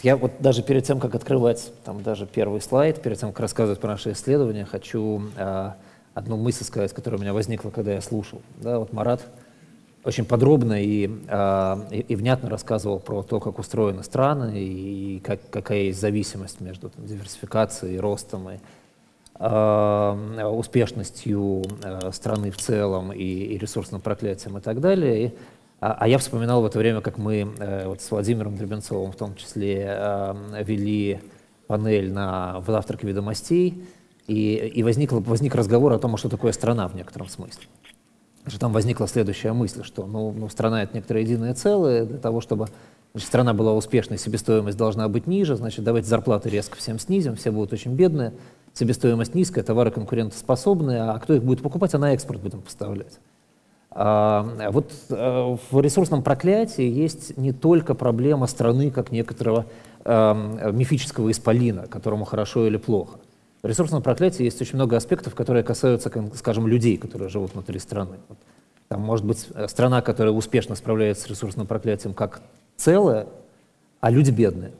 Значит, я вот даже перед тем, как открывать там даже первый слайд, перед тем, как рассказывать про наши исследования, хочу э, одну мысль сказать, которая у меня возникла, когда я слушал. Да, вот Марат очень подробно и, э, и, и внятно рассказывал про то, как устроены страны и как, какая есть зависимость между там, диверсификацией, ростом и э, успешностью э, страны в целом и, и ресурсным проклятием и так далее. И, а, а я вспоминал в это время, как мы э, вот с Владимиром Дребенцовым в том числе э, вели панель на в завтраке ведомостей, и, и возник, возник разговор о том, а что такое страна в некотором смысле. Что там возникла следующая мысль, что ну, ну, страна — это некоторое единое целое, для того, чтобы значит, страна была успешной, себестоимость должна быть ниже, значит, давайте зарплаты резко всем снизим, все будут очень бедные, себестоимость низкая, товары конкурентоспособные, а кто их будет покупать, а на экспорт будем поставлять. Вот а, в ресурсном проклятии есть не только проблема страны как некоторого мифического исполина, которому хорошо или плохо. В ресурсном проклятии есть очень много аспектов, которые касаются, скажем, людей, которые живут внутри страны. Там может быть э, страна, которая успешно справляется с ресурсным проклятием как целое, а люди бедные.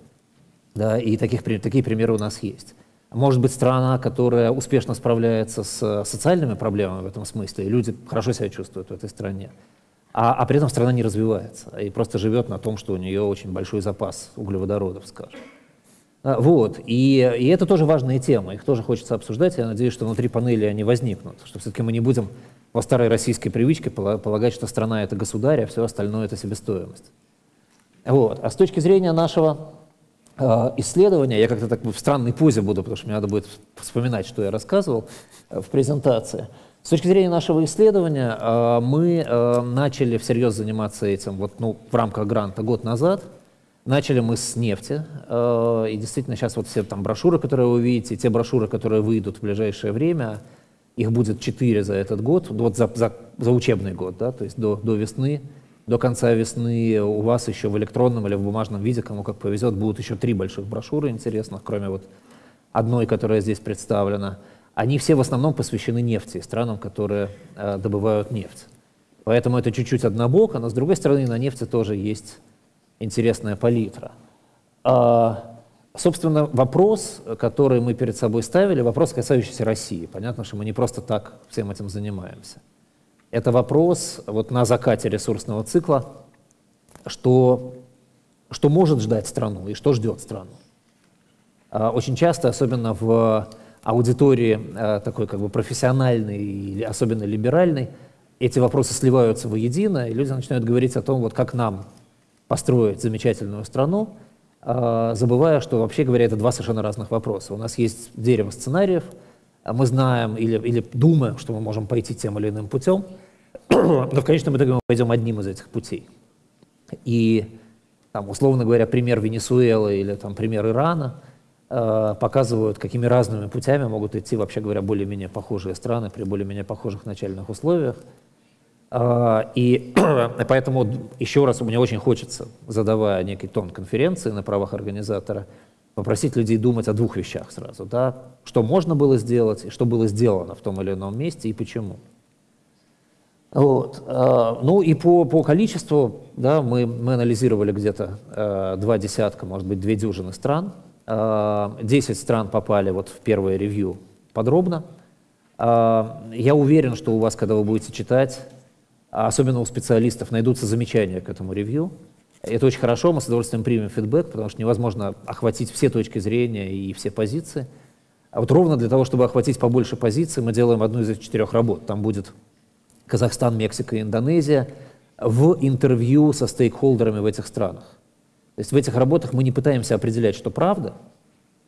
Да, и таких, такие примеры у нас есть. Может быть, страна, которая успешно справляется с социальными проблемами в этом смысле, и люди хорошо себя чувствуют в этой стране, а, а при этом страна не развивается и просто живет на том, что у нее очень большой запас углеводородов, скажем. А, вот. И, и это тоже важная тема, их тоже хочется обсуждать. Я надеюсь, что внутри панели они возникнут, что все-таки мы не будем по старой российской привычке полагать, что страна — это государь, а все остальное — это себестоимость. Вот. А с точки зрения нашего э, исследования, я как-то так в странной позе буду, потому что мне надо будет вспоминать, что я рассказывал э, в презентации. С точки зрения нашего исследования, э, мы э, начали всерьез заниматься этим вот, ну, в рамках гранта год назад — Начали мы с нефти, э, и действительно сейчас вот все там брошюры, которые вы видите, те брошюры, которые выйдут в ближайшее время, их будет четыре за этот год, вот за, за, за учебный год, да, то есть до, до весны, до конца весны у вас еще в электронном или в бумажном виде, кому как повезет, будут еще три больших брошюры интересных, кроме вот одной, которая здесь представлена. Они все в основном посвящены нефти, странам, которые э, добывают нефть. Поэтому это чуть-чуть однобоко, но с другой стороны на нефти тоже есть интересная палитра. А, собственно, вопрос, который мы перед собой ставили, вопрос, касающийся России. Понятно, что мы не просто так всем этим занимаемся. Это вопрос вот на закате ресурсного цикла, что, что может ждать страну и что ждет страну. А, очень часто, особенно в аудитории а, такой как бы профессиональной или особенно либеральной, эти вопросы сливаются воедино, и люди начинают говорить о том, вот как нам построить замечательную страну, а, забывая, что, вообще говоря, это два совершенно разных вопроса. У нас есть дерево сценариев, мы знаем или, или думаем, что мы можем пойти тем или иным путем, но в конечном итоге мы пойдем одним из этих путей. И, там, условно говоря, пример Венесуэлы или там, пример Ирана э, показывают, какими разными путями могут идти, вообще говоря, более-менее похожие страны при более-менее похожих начальных условиях. А, и поэтому еще раз мне очень хочется, задавая некий тон конференции на правах организатора, попросить людей думать о двух вещах сразу. Да? Что можно было сделать, и что было сделано в том или ином месте, и почему. Вот. А, ну и по, по количеству, да, мы, мы анализировали где-то а, два десятка, может быть, две дюжины стран. Десять стран попали вот в первое ревью подробно. Я уверен, что у вас, когда вы будете читать, особенно у специалистов, найдутся замечания к этому ревью. Это очень хорошо, мы с удовольствием примем фидбэк, потому что невозможно охватить все точки зрения и все позиции. А вот ровно для того, чтобы охватить побольше позиций, мы делаем одну из этих четырех работ. Там будет Казахстан, Мексика и Индонезия в интервью со стейкхолдерами в этих странах. То есть в этих работах мы не пытаемся определять, что правда,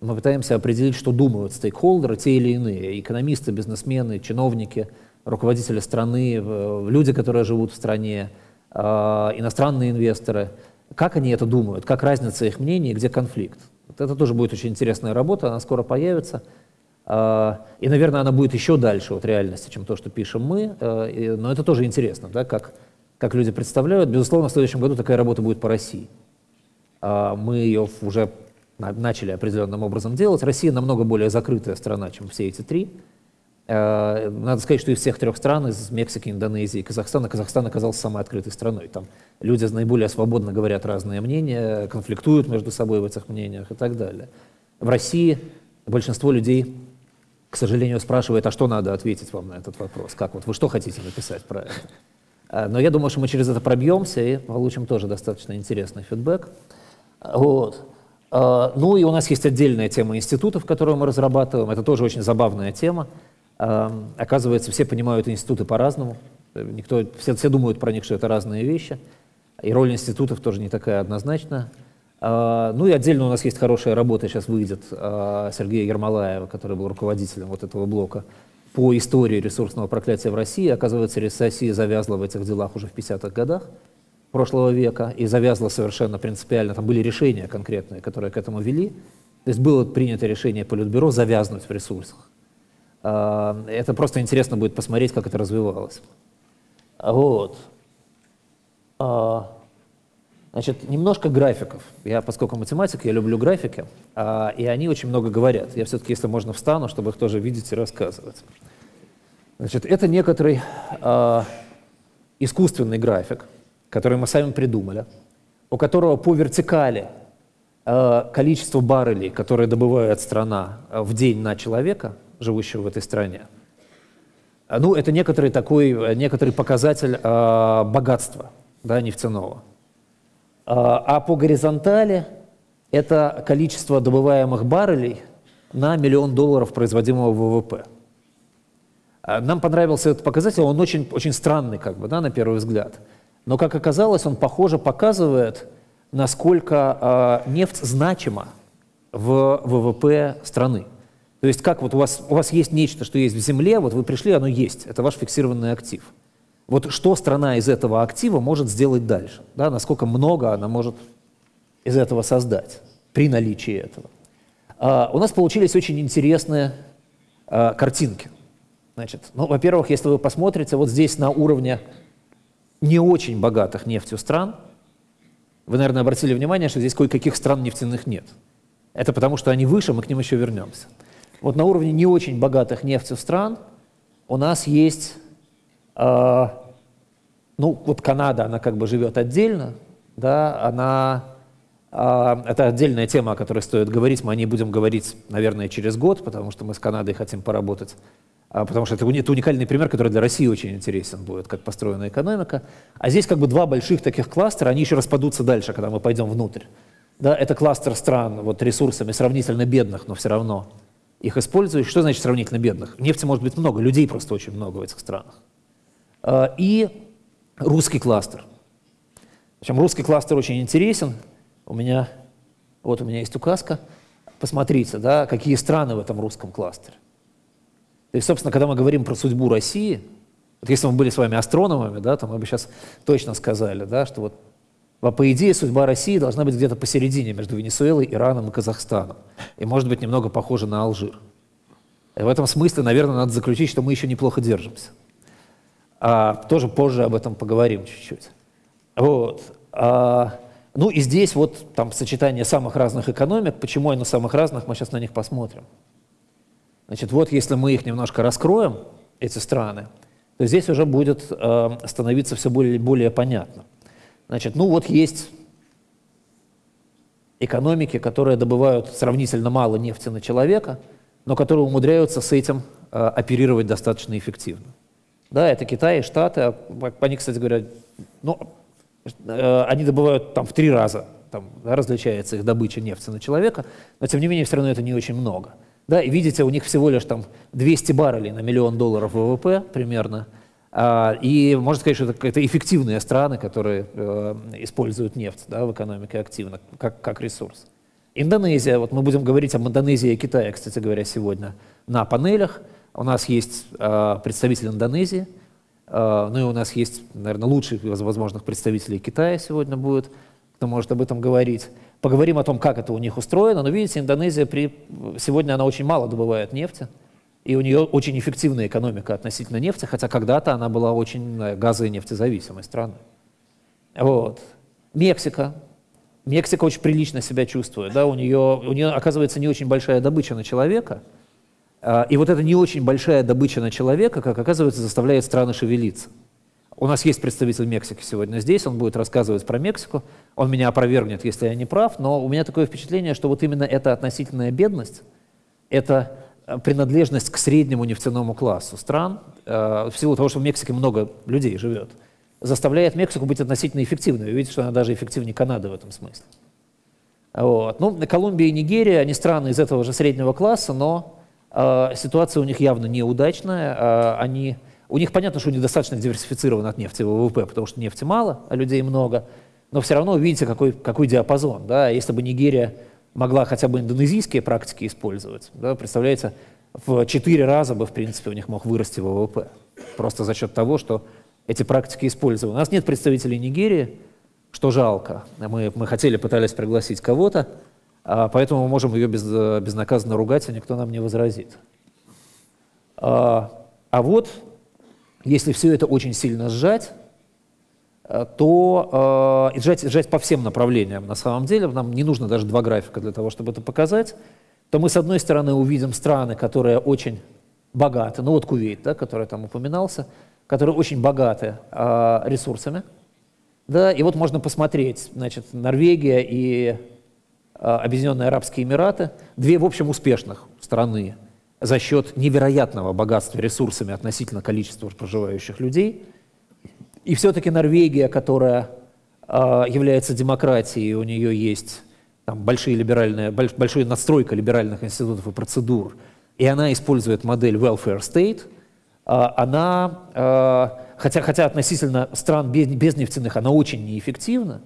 мы пытаемся определить, что думают стейкхолдеры, те или иные, экономисты, бизнесмены, чиновники – руководители страны, люди, которые живут в стране, иностранные инвесторы, как они это думают, как разница их мнений, где конфликт. Вот это тоже будет очень интересная работа, она скоро появится. А, и, наверное, она будет еще дальше от реальности, чем то, что пишем мы. А, но это тоже интересно, да, как, как люди представляют. Безусловно, в следующем году такая работа будет по России. Мы ее уже начали определенным образом делать. Россия намного более закрытая страна, чем все эти три. Э, надо сказать, что из всех трех стран, из Мексики, Индонезии и Казахстана, Казахстан оказался самой открытой страной. Там люди наиболее свободно говорят разные мнения, конфликтуют между собой в этих мнениях и так далее. В России большинство людей, к сожалению, спрашивает, а что надо ответить вам на этот вопрос? Как вот вы что хотите написать про это? Э, но я думаю, что мы через это пробьемся и получим тоже достаточно интересный фидбэк. Вот. Э, ну и у нас есть отдельная тема институтов, которую мы разрабатываем. Это тоже очень забавная тема. Оказывается, все понимают институты по-разному. Никто, все, все думают про них, что это разные вещи. И роль институтов тоже не такая однозначная. Ну и отдельно у нас есть хорошая работа, сейчас выйдет Сергея Ермолаева, который был руководителем вот этого блока по истории ресурсного проклятия в России. Оказывается, Россия завязла в этих делах уже в 50-х годах прошлого века и завязла совершенно принципиально. Там были решения конкретные, которые к этому вели. То есть было принято решение Политбюро завязнуть в ресурсах. А, это просто интересно будет посмотреть, как это развивалось. Вот. А, значит, немножко графиков. Я, поскольку математик, я люблю графики, а, и они очень много говорят. Я все-таки, если можно, встану, чтобы их тоже видеть и рассказывать. Значит, это некоторый искусственный график, который мы сами придумали, у которого по вертикали количество баррелей, которые добывает страна в день на человека – живущего в этой стране. А, ну, это некоторый такой, некоторый показатель э, богатства да, нефтяного. А, а по горизонтали это количество добываемых баррелей на миллион долларов производимого ВВП. Нам понравился этот показатель, он очень, очень странный, как бы, да, на первый взгляд. Но, как оказалось, он, похоже, показывает, насколько э, нефть значима в ВВП страны. То есть как вот у вас, у вас есть нечто, что есть в земле, вот вы пришли, оно есть, это ваш фиксированный актив. Вот что страна из этого актива может сделать дальше, да, насколько много она может из этого создать при наличии этого. А, у нас получились очень интересные а, картинки. Значит, ну, во-первых, если вы посмотрите, вот здесь на уровне не очень богатых нефтью стран, вы, наверное, обратили внимание, что здесь кое-каких стран нефтяных нет. Это потому, что они выше, мы к ним еще вернемся. Вот на уровне не очень богатых нефтью стран у нас есть, э, ну вот Канада, она как бы живет отдельно, да, она, э, это отдельная тема, о которой стоит говорить, мы о ней будем говорить, наверное, через год, потому что мы с Канадой хотим поработать, э, потому что это, это уникальный пример, который для России очень интересен будет, как построена экономика. А здесь как бы два больших таких кластера, они еще распадутся дальше, когда мы пойдем внутрь. Да, это кластер стран вот, ресурсами сравнительно бедных, но все равно их используют. Что значит сравнительно бедных? Нефти может быть много, людей просто очень много в этих странах. А, и русский кластер. Причем русский кластер очень интересен. У меня, вот у меня есть указка. Посмотрите, да, какие страны в этом русском кластере. То есть, собственно, когда мы говорим про судьбу России, вот если мы были с вами астрономами, да, то мы бы сейчас точно сказали, да, что вот по идее, судьба России должна быть где-то посередине между Венесуэлой, Ираном и Казахстаном. И может быть немного похожа на Алжир. И в этом смысле, наверное, надо заключить, что мы еще неплохо держимся. А, тоже позже об этом поговорим чуть-чуть. Вот. А, ну и здесь вот там сочетание самых разных экономик. Почему оно самых разных, мы сейчас на них посмотрим. Значит, вот если мы их немножко раскроем, эти страны, то здесь уже будет э, становиться все более, более понятно. Значит, ну вот есть экономики, которые добывают сравнительно мало нефти на человека, но которые умудряются с этим э, оперировать достаточно эффективно. Да, это Китай и Штаты. А они, кстати говоря, ну, э, они добывают там в три раза, там, да, различается их добыча нефти на человека, но тем не менее все равно это не очень много. Да, и видите, у них всего лишь там 200 баррелей на миллион долларов ВВП примерно – и можно сказать, что это, это эффективные страны, которые э, используют нефть да, в экономике активно, как, как ресурс. Индонезия, вот мы будем говорить об Индонезии и Китае, кстати говоря, сегодня на панелях. У нас есть э, представитель Индонезии, э, ну и у нас есть, наверное, лучший из возможных представителей Китая сегодня будет, кто может об этом говорить. Поговорим о том, как это у них устроено. Но видите, Индонезия при... сегодня она очень мало добывает нефти. И у нее очень эффективная экономика относительно нефти, хотя когда-то она была очень э, газо- и нефтезависимой страной. Вот. Мексика. Мексика очень прилично себя чувствует. Да? У, нее, у нее, оказывается, не очень большая добыча на человека, А, и вот эта не очень большая добыча на человека, как оказывается, заставляет страны шевелиться. У нас есть представитель Мексики сегодня здесь, он будет рассказывать про Мексику. Он меня опровергнет, если я не прав, но у меня такое впечатление, что вот именно эта относительная бедность, это принадлежность к среднему нефтяному классу стран, э, в силу того, что в Мексике много людей живет, заставляет Мексику быть относительно эффективной. Вы видите, что она даже эффективнее Канады в этом смысле. Вот. Ну, Колумбия и Нигерия, они страны из этого же среднего класса, но э, ситуация у них явно неудачная. Э, они, у них понятно, что недостаточно диверсифицирован от нефти ВВП, потому что нефти мало, а людей много. Но все равно видите, какой, какой диапазон. Да? Если бы Нигерия могла хотя бы индонезийские практики использовать, да, представляете, в четыре раза бы, в принципе, у них мог вырасти ВВП. Просто за счет того, что эти практики использованы. У нас нет представителей Нигерии, что жалко. Мы, мы хотели, пытались пригласить кого-то, а, поэтому мы можем ее без, безнаказанно ругать, и никто нам не возразит. А, а вот, если все это очень сильно сжать, то э, сжать, сжать по всем направлениям на самом деле, нам не нужно даже два графика для того, чтобы это показать, то мы с одной стороны увидим страны, которые очень богаты, ну вот Кувейт, да, который там упоминался, которые очень богаты э, ресурсами, да, и вот можно посмотреть, значит, Норвегия и э, Объединенные Арабские Эмираты, две, в общем, успешных страны за счет невероятного богатства ресурсами относительно количества проживающих людей. И все-таки Норвегия, которая э, является демократией, у нее есть там, большие либеральные, больш, большая надстройка либеральных институтов и процедур, и она использует модель welfare state, э, она э, хотя, хотя относительно стран без, без нефтяных она очень неэффективна,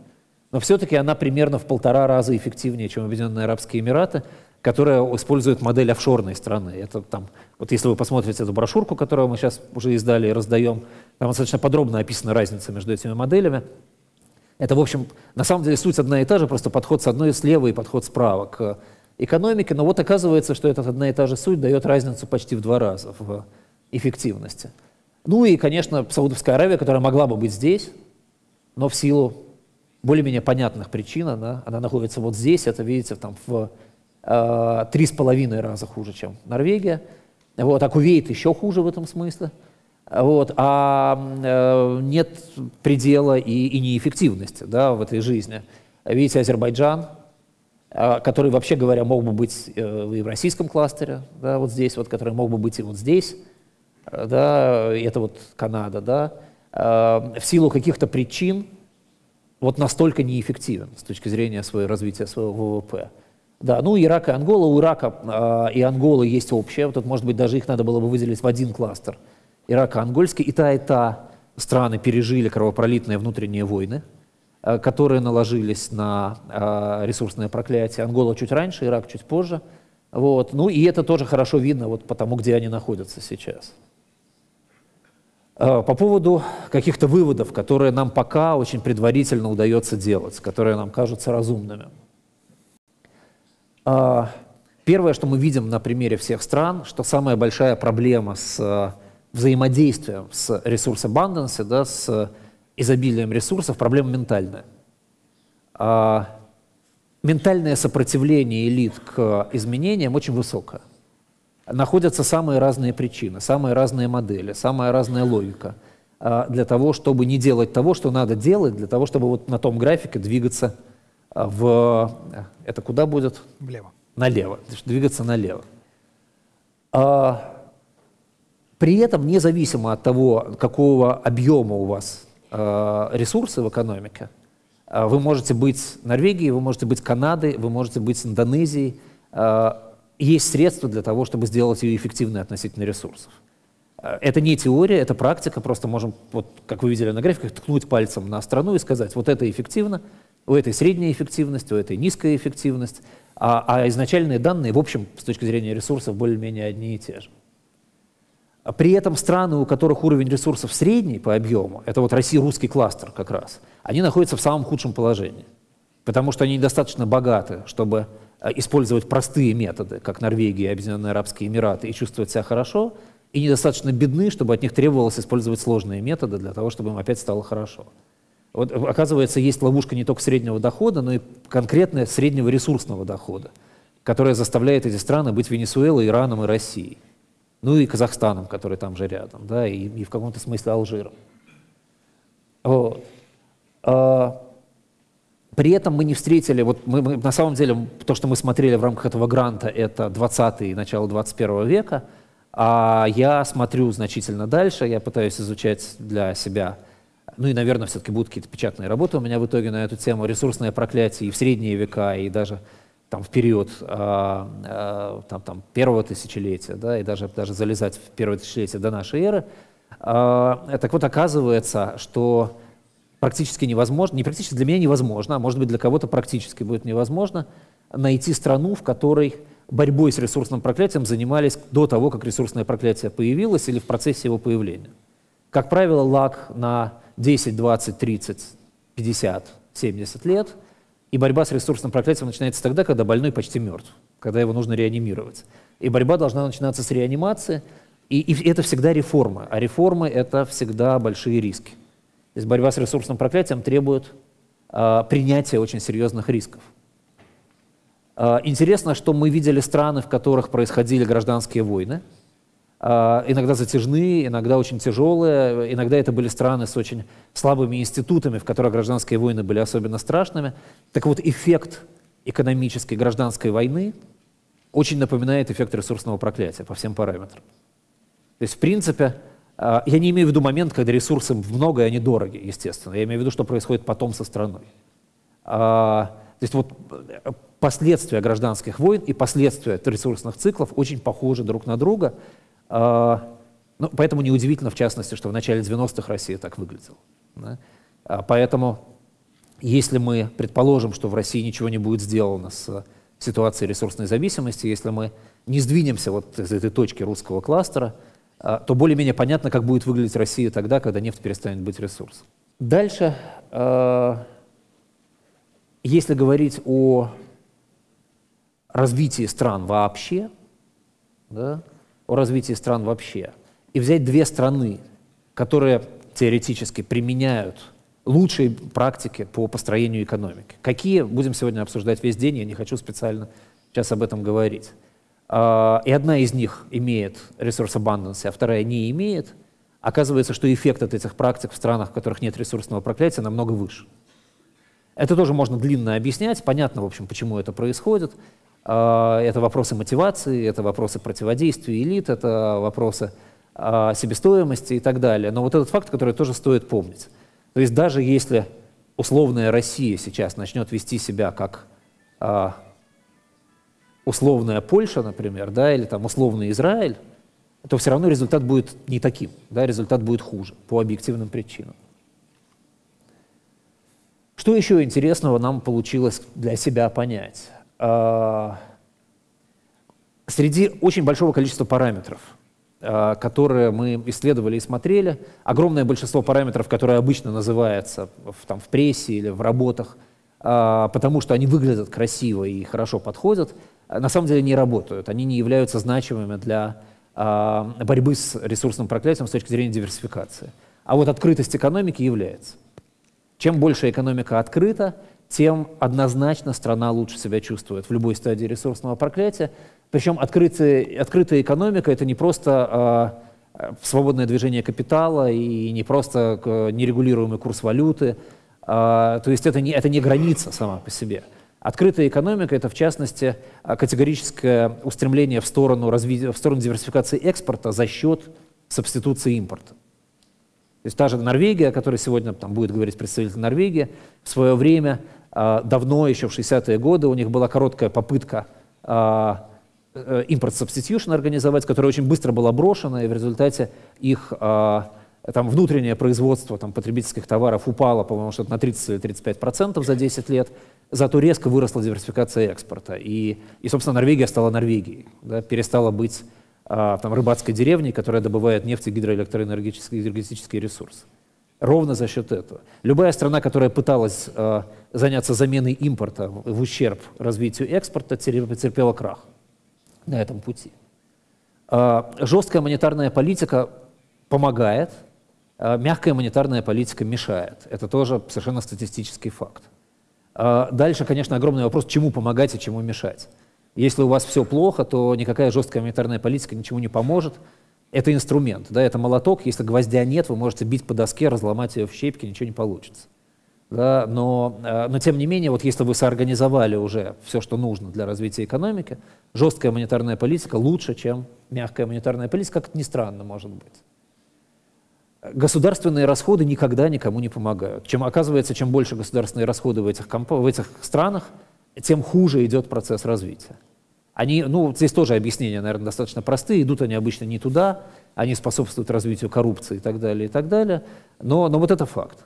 но все-таки она примерно в полтора раза эффективнее, чем Объединенные Арабские Эмираты, которая использует модель офшорной страны. Это там, вот если вы посмотрите эту брошюрку, которую мы сейчас уже издали и раздаем, там достаточно подробно описана разница между этими моделями. Это, в общем, на самом деле суть одна и та же, просто подход с одной слева и подход справа к экономике. Но вот оказывается, что эта одна и та же суть дает разницу почти в два раза в эффективности. Ну и, конечно, Саудовская Аравия, которая могла бы быть здесь, но в силу более-менее понятных причин она, она находится вот здесь, это, видите, там в э, три с половиной раза хуже, чем Норвегия. Вот, а Кувейт еще хуже в этом смысле. Вот, а э, нет предела и, и неэффективности да, в этой жизни. Видите, Азербайджан, э, который, вообще говоря, мог бы быть э, и в российском кластере, да, вот здесь, вот, который мог бы быть и вот здесь, да, это вот Канада, да, э, в силу каких-то причин вот настолько неэффективен с точки зрения своего развития своего ВВП. Да, ну Ирак и Ангола, у Ирака э, и Анголы есть общее, тут, может быть, даже их надо было бы выделить в один кластер. Ирак и Ангольский, и та, и та страны пережили кровопролитные внутренние войны, э, которые наложились на э, ресурсное проклятие. Ангола чуть раньше, Ирак чуть позже. Вот. Ну и это тоже хорошо видно вот потому, где они находятся сейчас. По поводу каких-то выводов, которые нам пока очень предварительно удается делать, которые нам кажутся разумными. Э, первое, что мы видим на примере всех стран, что самая большая проблема с э, взаимодействием с ресурс abundance, да, с изобилием ресурсов, проблема ментальная. Ментальное сопротивление элит к изменениям очень высокое находятся самые разные причины, самые разные модели, самая разная логика а, для того, чтобы не делать того, что надо делать, для того, чтобы вот на том графике двигаться а, в... Это куда будет? Влево. Налево. Двигаться налево. А, при этом, независимо от того, какого объема у вас ресурсы в экономике, вы можете быть Норвегией, вы можете быть Канадой, вы можете быть Индонезией, есть средства для того, чтобы сделать ее эффективной относительно ресурсов. Э, это не теория, это практика, просто можем, вот, как вы видели на графиках, ткнуть пальцем на страну и сказать, вот это эффективно, у этой средняя эффективность, у этой низкая эффективность, а, а изначальные данные, в общем, с точки зрения ресурсов, более-менее одни и те же. А при этом страны, у которых уровень ресурсов средний по объему, это вот Россия, русский кластер как раз, они находятся в самом худшем положении, потому что они недостаточно богаты, чтобы Э, использовать простые методы, как Норвегия Объединенные Арабские Эмираты, и чувствовать себя хорошо, и недостаточно бедны, чтобы от них требовалось использовать сложные методы для того, чтобы им опять стало хорошо. Вот, оказывается, есть ловушка не только среднего дохода, но и конкретно среднего ресурсного дохода. которая заставляет эти страны быть Венесуэлой, Ираном и Россией. Ну и Казахстаном, который там же рядом, да, и, и в каком-то смысле Алжиром. Вот. А, при этом мы не встретили, вот мы, мы, на самом деле, то, что мы смотрели в рамках этого гранта, это 20 и начало 21 века, а я смотрю значительно дальше, я пытаюсь изучать для себя, ну и, наверное, все-таки будут какие-то печатные работы у меня в итоге на эту тему, ресурсное проклятие и в средние века, и даже там, в период а, а, там, там, первого тысячелетия, да, и даже, даже залезать в первое тысячелетие до нашей эры. А, так вот, оказывается, что практически невозможно, не практически для меня невозможно, а может быть для кого-то практически будет невозможно найти страну, в которой борьбой с ресурсным проклятием занимались до того, как ресурсное проклятие появилось или в процессе его появления. Как правило, лак на 10, 20, 30, 50, 70 лет – и борьба с ресурсным проклятием начинается тогда, когда больной почти мертв, когда его нужно реанимировать. И борьба должна начинаться с реанимации, и, и это всегда реформа. А реформы — это всегда большие риски. То есть борьба с ресурсным проклятием требует э, принятия очень серьезных рисков. Э, интересно, что мы видели страны, в которых происходили гражданские войны — а, иногда затяжные, иногда очень тяжелые, иногда это были страны с очень слабыми институтами, в которых гражданские войны были особенно страшными. Так вот, эффект экономической гражданской войны очень напоминает эффект ресурсного проклятия по всем параметрам. То есть, в принципе, а, я не имею в виду момент, когда ресурсы много, и они дороги, естественно. Я имею в виду, что происходит потом со страной. А, то есть вот последствия гражданских войн и последствия ресурсных циклов очень похожи друг на друга. А, ну, поэтому неудивительно, в частности, что в начале 90-х Россия так выглядела. Да? А, поэтому, если мы предположим, что в России ничего не будет сделано с ситуацией ресурсной зависимости, если мы не сдвинемся вот из этой точки русского кластера, а, то более-менее понятно, как будет выглядеть Россия тогда, когда нефть перестанет быть ресурсом. Дальше, если говорить о развитии стран вообще, да, о развитии стран вообще, и взять две страны, которые теоретически применяют лучшие практики по построению экономики. Какие, будем сегодня обсуждать весь день, я не хочу специально сейчас об этом говорить. А, и одна из них имеет ресурс abundance, а вторая не имеет. Оказывается, что эффект от этих практик в странах, в которых нет ресурсного проклятия, намного выше. Это тоже можно длинно объяснять, понятно, в общем, почему это происходит. А, это вопросы мотивации, это вопросы противодействия элит, это вопросы а, себестоимости и так далее. Но вот этот факт, который тоже стоит помнить. То есть даже если условная Россия сейчас начнет вести себя как а, условная Польша, например, да, или там условный Израиль, то все равно результат будет не таким, да, результат будет хуже по объективным причинам. Что еще интересного нам получилось для себя понять? А, среди очень большого количества параметров, а, которые мы исследовали и смотрели, огромное большинство параметров, которые обычно называются в, там, в прессе или в работах, а, потому что они выглядят красиво и хорошо подходят, на самом деле не работают. Они не являются значимыми для борьбы с ресурсным проклятием с точки зрения диверсификации. А вот открытость экономики является. Чем больше экономика открыта, тем однозначно страна лучше себя чувствует в любой стадии ресурсного проклятия. Причем открытая, открытая экономика – это не просто э, свободное движение капитала и не просто нерегулируемый курс валюты, э, то есть это не, это не граница сама по себе. Открытая экономика – это, в частности, категорическое устремление в сторону, развития, в сторону диверсификации экспорта за счет субституции импорта. То есть та же Норвегия, о которой сегодня там, будет говорить представитель Норвегии, в свое время а, давно, еще в 60-е годы, у них была короткая попытка а, э, импорт substitution организовать, которая очень быстро была брошена, и в результате их а, там, внутреннее производство там, потребительских товаров упало, по-моему, что-то на 30 или 35 процентов за 10 лет, зато резко выросла диверсификация экспорта. И, и собственно, Норвегия стала Норвегией, да, перестала быть а, там, рыбацкой деревней, которая добывает нефть и гидроэлектроэнергетический ресурс. Ровно за счет этого. Любая страна, которая пыталась э, заняться заменой импорта в ущерб развитию экспорта, потерпела крах на этом пути. Э, жесткая монетарная политика помогает, э, мягкая монетарная политика мешает. Это тоже совершенно статистический факт. Э, дальше, конечно, огромный вопрос, чему помогать и чему мешать. Если у вас все плохо, то никакая жесткая монетарная политика ничему не поможет. Это инструмент, да, это молоток. Если гвоздя нет, вы можете бить по доске, разломать ее в щепки, ничего не получится. Да, но, э, но тем не менее, вот если вы соорганизовали уже все, что нужно для развития экономики, жесткая монетарная политика лучше, чем мягкая монетарная политика, как это ни странно может быть. Государственные расходы никогда никому не помогают. Чем, оказывается, чем больше государственные расходы в этих, в этих странах, тем хуже идет процесс развития. Они, ну, здесь тоже объяснения, наверное, достаточно простые, идут они обычно не туда, они способствуют развитию коррупции и так далее, и так далее, но, но вот это факт.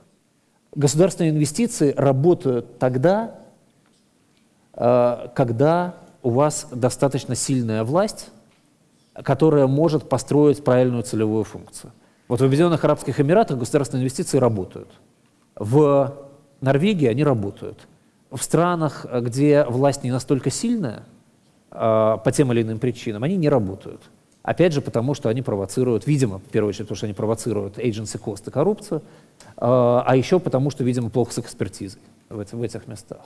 Государственные инвестиции работают тогда, э, когда у вас достаточно сильная власть, которая может построить правильную целевую функцию. Вот в Объединенных Арабских Эмиратах государственные инвестиции работают. В Норвегии они работают. В странах, где власть не настолько сильная, э, по тем или иным причинам, они не работают. Опять же, потому что они провоцируют, видимо, в первую очередь, потому что они провоцируют agency cost и коррупцию, а, а еще потому, что, видимо, плохо с экспертизой в, этих, местах.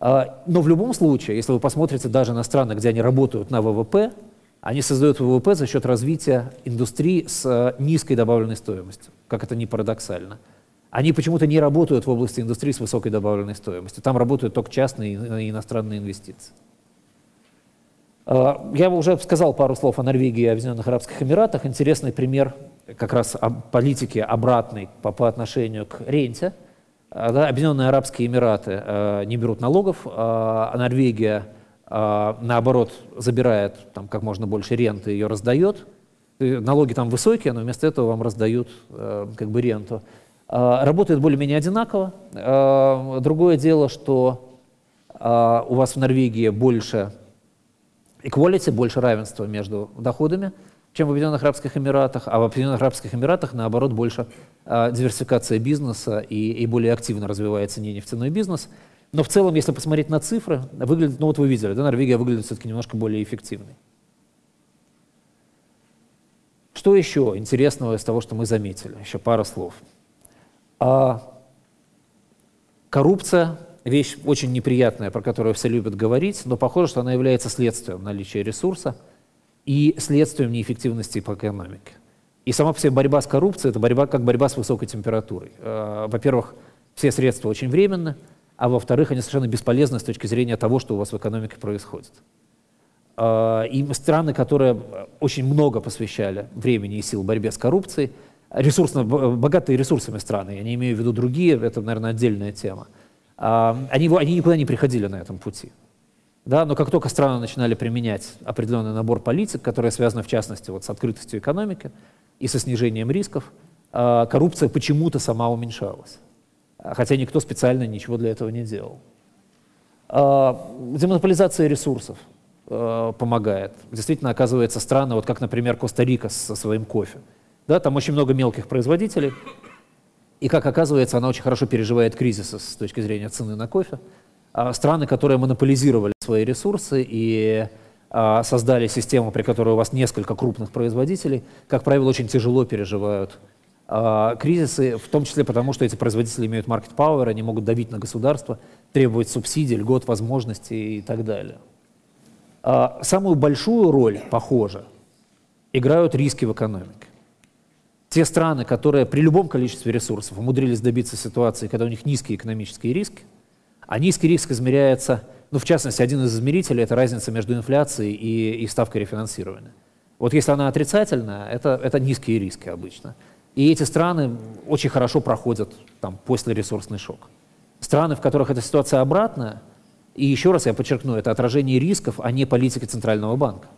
А, но в любом случае, если вы посмотрите даже на страны, где они работают на ВВП, они создают ВВП за счет развития индустрии с низкой добавленной стоимостью, как это ни парадоксально. Они почему-то не работают в области индустрии с высокой добавленной стоимостью. Там работают только частные и иностранные инвестиции. Я уже сказал пару слов о Норвегии и Объединенных Арабских Эмиратах. Интересный пример как раз политики обратной по, по отношению к ренте. А, да, Объединенные Арабские Эмираты э, не берут налогов, а Норвегия, э, наоборот, забирает там, как можно больше ренты, ее раздает. Налоги там высокие, но вместо этого вам раздают э, как бы ренту. Э, работает более-менее одинаково. Э, другое дело, что э, у вас в Норвегии больше equality, больше равенства между доходами – чем в Объединенных Арабских Эмиратах, а в Объединенных Арабских Эмиратах, наоборот, больше э, диверсификация бизнеса и, и более активно развивается не нефтяной бизнес. Но в целом, если посмотреть на цифры, выглядит, ну вот вы видели, да, Норвегия выглядит все-таки немножко более эффективной. Что еще интересного из того, что мы заметили? Еще пара слов. А, коррупция – вещь очень неприятная, про которую все любят говорить, но похоже, что она является следствием наличия ресурса – и следствием неэффективности по экономике. И сама по себе борьба с коррупцией – это борьба как борьба с высокой температурой. Э, во-первых, все средства очень временны, а во-вторых, они совершенно бесполезны с точки зрения того, что у вас в экономике происходит. Э, и страны, которые очень много посвящали времени и сил борьбе с коррупцией, ресурсно, богатые ресурсами страны, я не имею в виду другие, это, наверное, отдельная тема, они, они никуда не приходили на этом пути. Да, но как только страны начинали применять определенный набор политик, которые связаны в частности вот с открытостью экономики и со снижением рисков, а, коррупция почему-то сама уменьшалась. Хотя никто специально ничего для этого не делал. А, демонополизация ресурсов а, помогает. Действительно, оказывается, страны, вот как, например, Коста-Рика со своим кофе. Да, там очень много мелких производителей, и, как оказывается, она очень хорошо переживает кризисы с точки зрения цены на кофе. А, страны, которые монополизировали свои ресурсы и а, создали систему, при которой у вас несколько крупных производителей, как правило, очень тяжело переживают а, кризисы, в том числе потому, что эти производители имеют market power, они могут давить на государство, требовать субсидий, льгот, возможностей и так далее. Самую большую роль, похоже, играют риски в экономике. Те страны, которые при любом количестве ресурсов умудрились добиться ситуации, когда у них низкие экономические риски, а низкий риск измеряется, ну, в частности, один из измерителей – это разница между инфляцией и, и ставкой рефинансирования. Вот если она отрицательная, это, это низкие риски обычно. И эти страны очень хорошо проходят там, после ресурсный шок. Страны, в которых эта ситуация обратная, и еще раз я подчеркну, это отражение рисков, а не политика Центрального банка.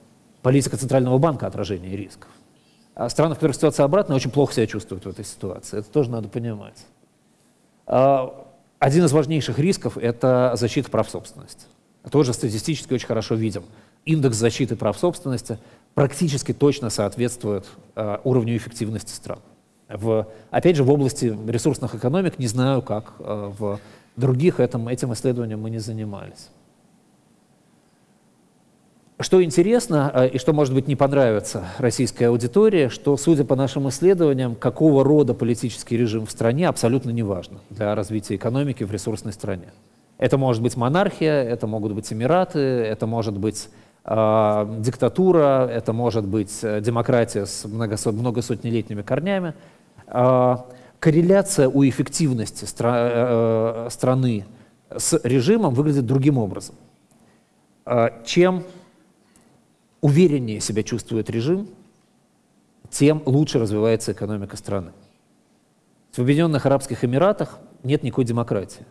Политика Центрального банка – отражение рисков. А страны, в которых ситуация обратная, очень плохо себя чувствуют в этой ситуации. Это тоже надо понимать. А один из важнейших рисков – это защита прав собственности. Тоже статистически очень хорошо видим. Индекс защиты прав собственности практически точно соответствует э, уровню эффективности стран. В, опять же, в области ресурсных экономик не знаю, как э, в других этом, этим исследованием мы не занимались. Что интересно э, и что, может быть, не понравится российской аудитории, что, судя по нашим исследованиям, какого рода политический режим в стране абсолютно не важно для развития экономики в ресурсной стране. Это может быть монархия, это могут быть Эмираты, это может быть э, диктатура, это может быть э, демократия с многосот, многосотнелетними корнями. Э, корреляция у эффективности стра э, страны с режимом выглядит другим образом. Э, чем увереннее себя чувствует режим, тем лучше развивается экономика страны. В Объединенных Арабских Эмиратах нет никакой демократии.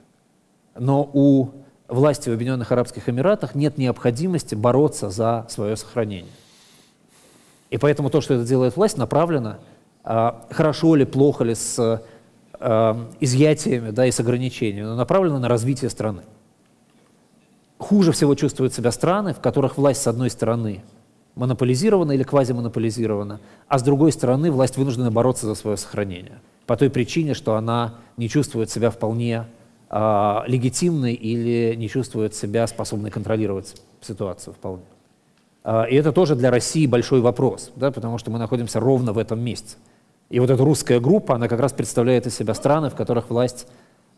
Но у власти в Объединенных Арабских Эмиратах нет необходимости бороться за свое сохранение. И поэтому то, что это делает власть, направлено, а, хорошо ли, плохо ли, с а, изъятиями да, и с ограничениями, но направлено на развитие страны. Хуже всего чувствуют себя страны, в которых власть, с одной стороны, монополизирована или квазимонополизирована, а с другой стороны, власть вынуждена бороться за свое сохранение. По той причине, что она не чувствует себя вполне э, легитимной или не чувствует себя способной контролировать ситуацию вполне. Э, и это тоже для России большой вопрос, да, потому что мы находимся ровно в этом месте. И вот эта русская группа, она как раз представляет из себя страны, в которых власть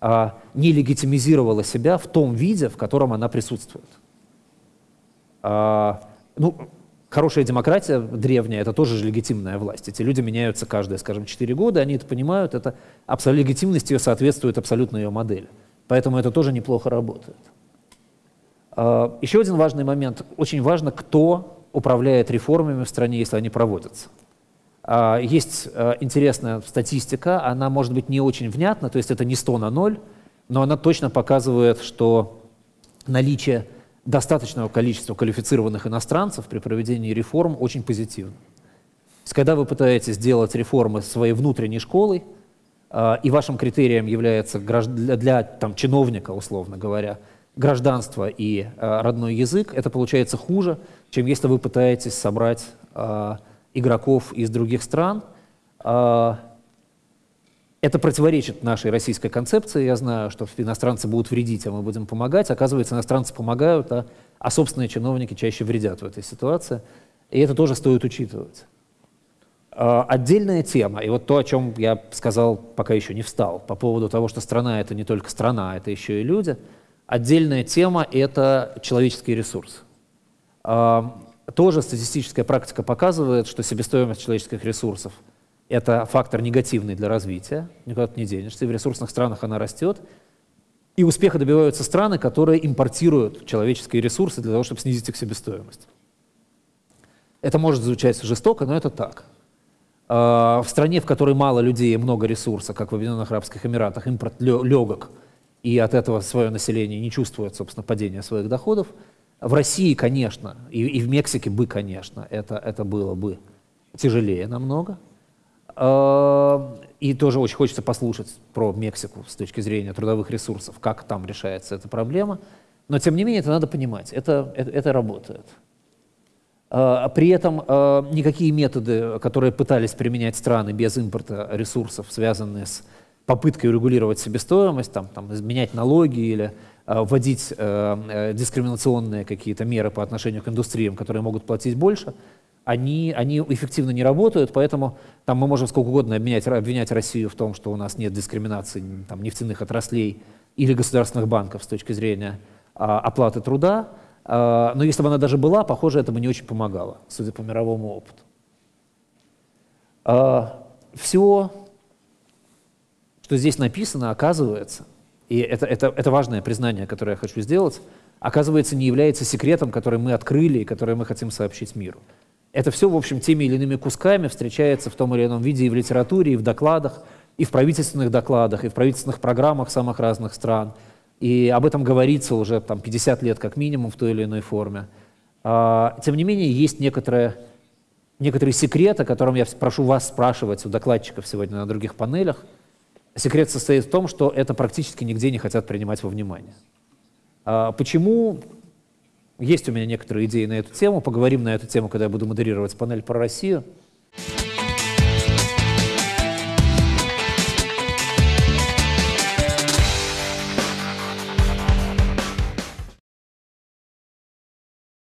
э, не легитимизировала себя в том виде, в котором она присутствует. Э, ну, хорошая демократия древняя, это тоже же легитимная власть. Эти люди меняются каждые, скажем, 4 года, они это понимают, это абсолютно легитимность ее соответствует абсолютно ее модели. Поэтому это тоже неплохо работает. А, еще один важный момент. Очень важно, кто управляет реформами в стране, если они проводятся. А, есть а, интересная статистика, она может быть не очень внятна, то есть это не 100 на 0, но она точно показывает, что наличие достаточного количества квалифицированных иностранцев при проведении реформ очень позитивно. То есть, когда вы пытаетесь сделать реформы своей внутренней школой, а, и вашим критерием является для, там, чиновника, условно говоря, гражданство и а, родной язык, это получается хуже, чем если вы пытаетесь собрать а, игроков из других стран. Это противоречит нашей российской концепции. Я знаю, что иностранцы будут вредить, а мы будем помогать. Оказывается, иностранцы помогают, а, а собственные чиновники чаще вредят в этой ситуации. И это тоже стоит учитывать. А, отдельная тема, и вот то, о чем я сказал, пока еще не встал, по поводу того, что страна — это не только страна, это еще и люди. Отдельная тема — это человеческий ресурс. А, тоже статистическая практика показывает, что себестоимость человеческих ресурсов — это фактор негативный для развития, никуда ты не денешься, и в ресурсных странах она растет. И успеха добиваются страны, которые импортируют человеческие ресурсы для того, чтобы снизить их себестоимость. Это может звучать жестоко, но это так. А, в стране, в которой мало людей и много ресурсов, как в Объединенных Арабских Эмиратах, импорт легок, и от этого свое население не чувствует, собственно, падения своих доходов. В России, конечно, и, и в Мексике бы, конечно, это, это было бы тяжелее намного. А, и тоже очень хочется послушать про Мексику с точки зрения трудовых ресурсов, как там решается эта проблема. Но, тем не менее, это надо понимать, это, это, это работает. А, при этом а, никакие методы, которые пытались применять страны без импорта ресурсов, связанные с попыткой урегулировать себестоимость, там, там, изменять налоги или вводить э, дискриминационные какие-то меры по отношению к индустриям, которые могут платить больше, они, они эффективно не работают, поэтому там мы можем сколько угодно обвинять, обвинять Россию в том, что у нас нет дискриминации там, нефтяных отраслей или государственных банков с точки зрения а, оплаты труда, а, но если бы она даже была, похоже, это бы не очень помогало, судя по мировому опыту. А, Все, что здесь написано, оказывается, и это, это, это важное признание, которое я хочу сделать, оказывается, не является секретом, который мы открыли и который мы хотим сообщить миру. Это все, в общем, теми или иными кусками встречается в том или ином виде и в литературе, и в докладах, и в правительственных докладах, и в правительственных программах самых разных стран – и об этом говорится уже там, 50 лет как минимум в той или иной форме. А, тем не менее, есть некоторые, некоторые секреты, о котором я прошу вас спрашивать у докладчиков сегодня на других панелях. Секрет состоит в том, что это практически нигде не хотят принимать во внимание. А, почему? Есть у меня некоторые идеи на эту тему. Поговорим на эту тему, когда я буду модерировать панель про Россию.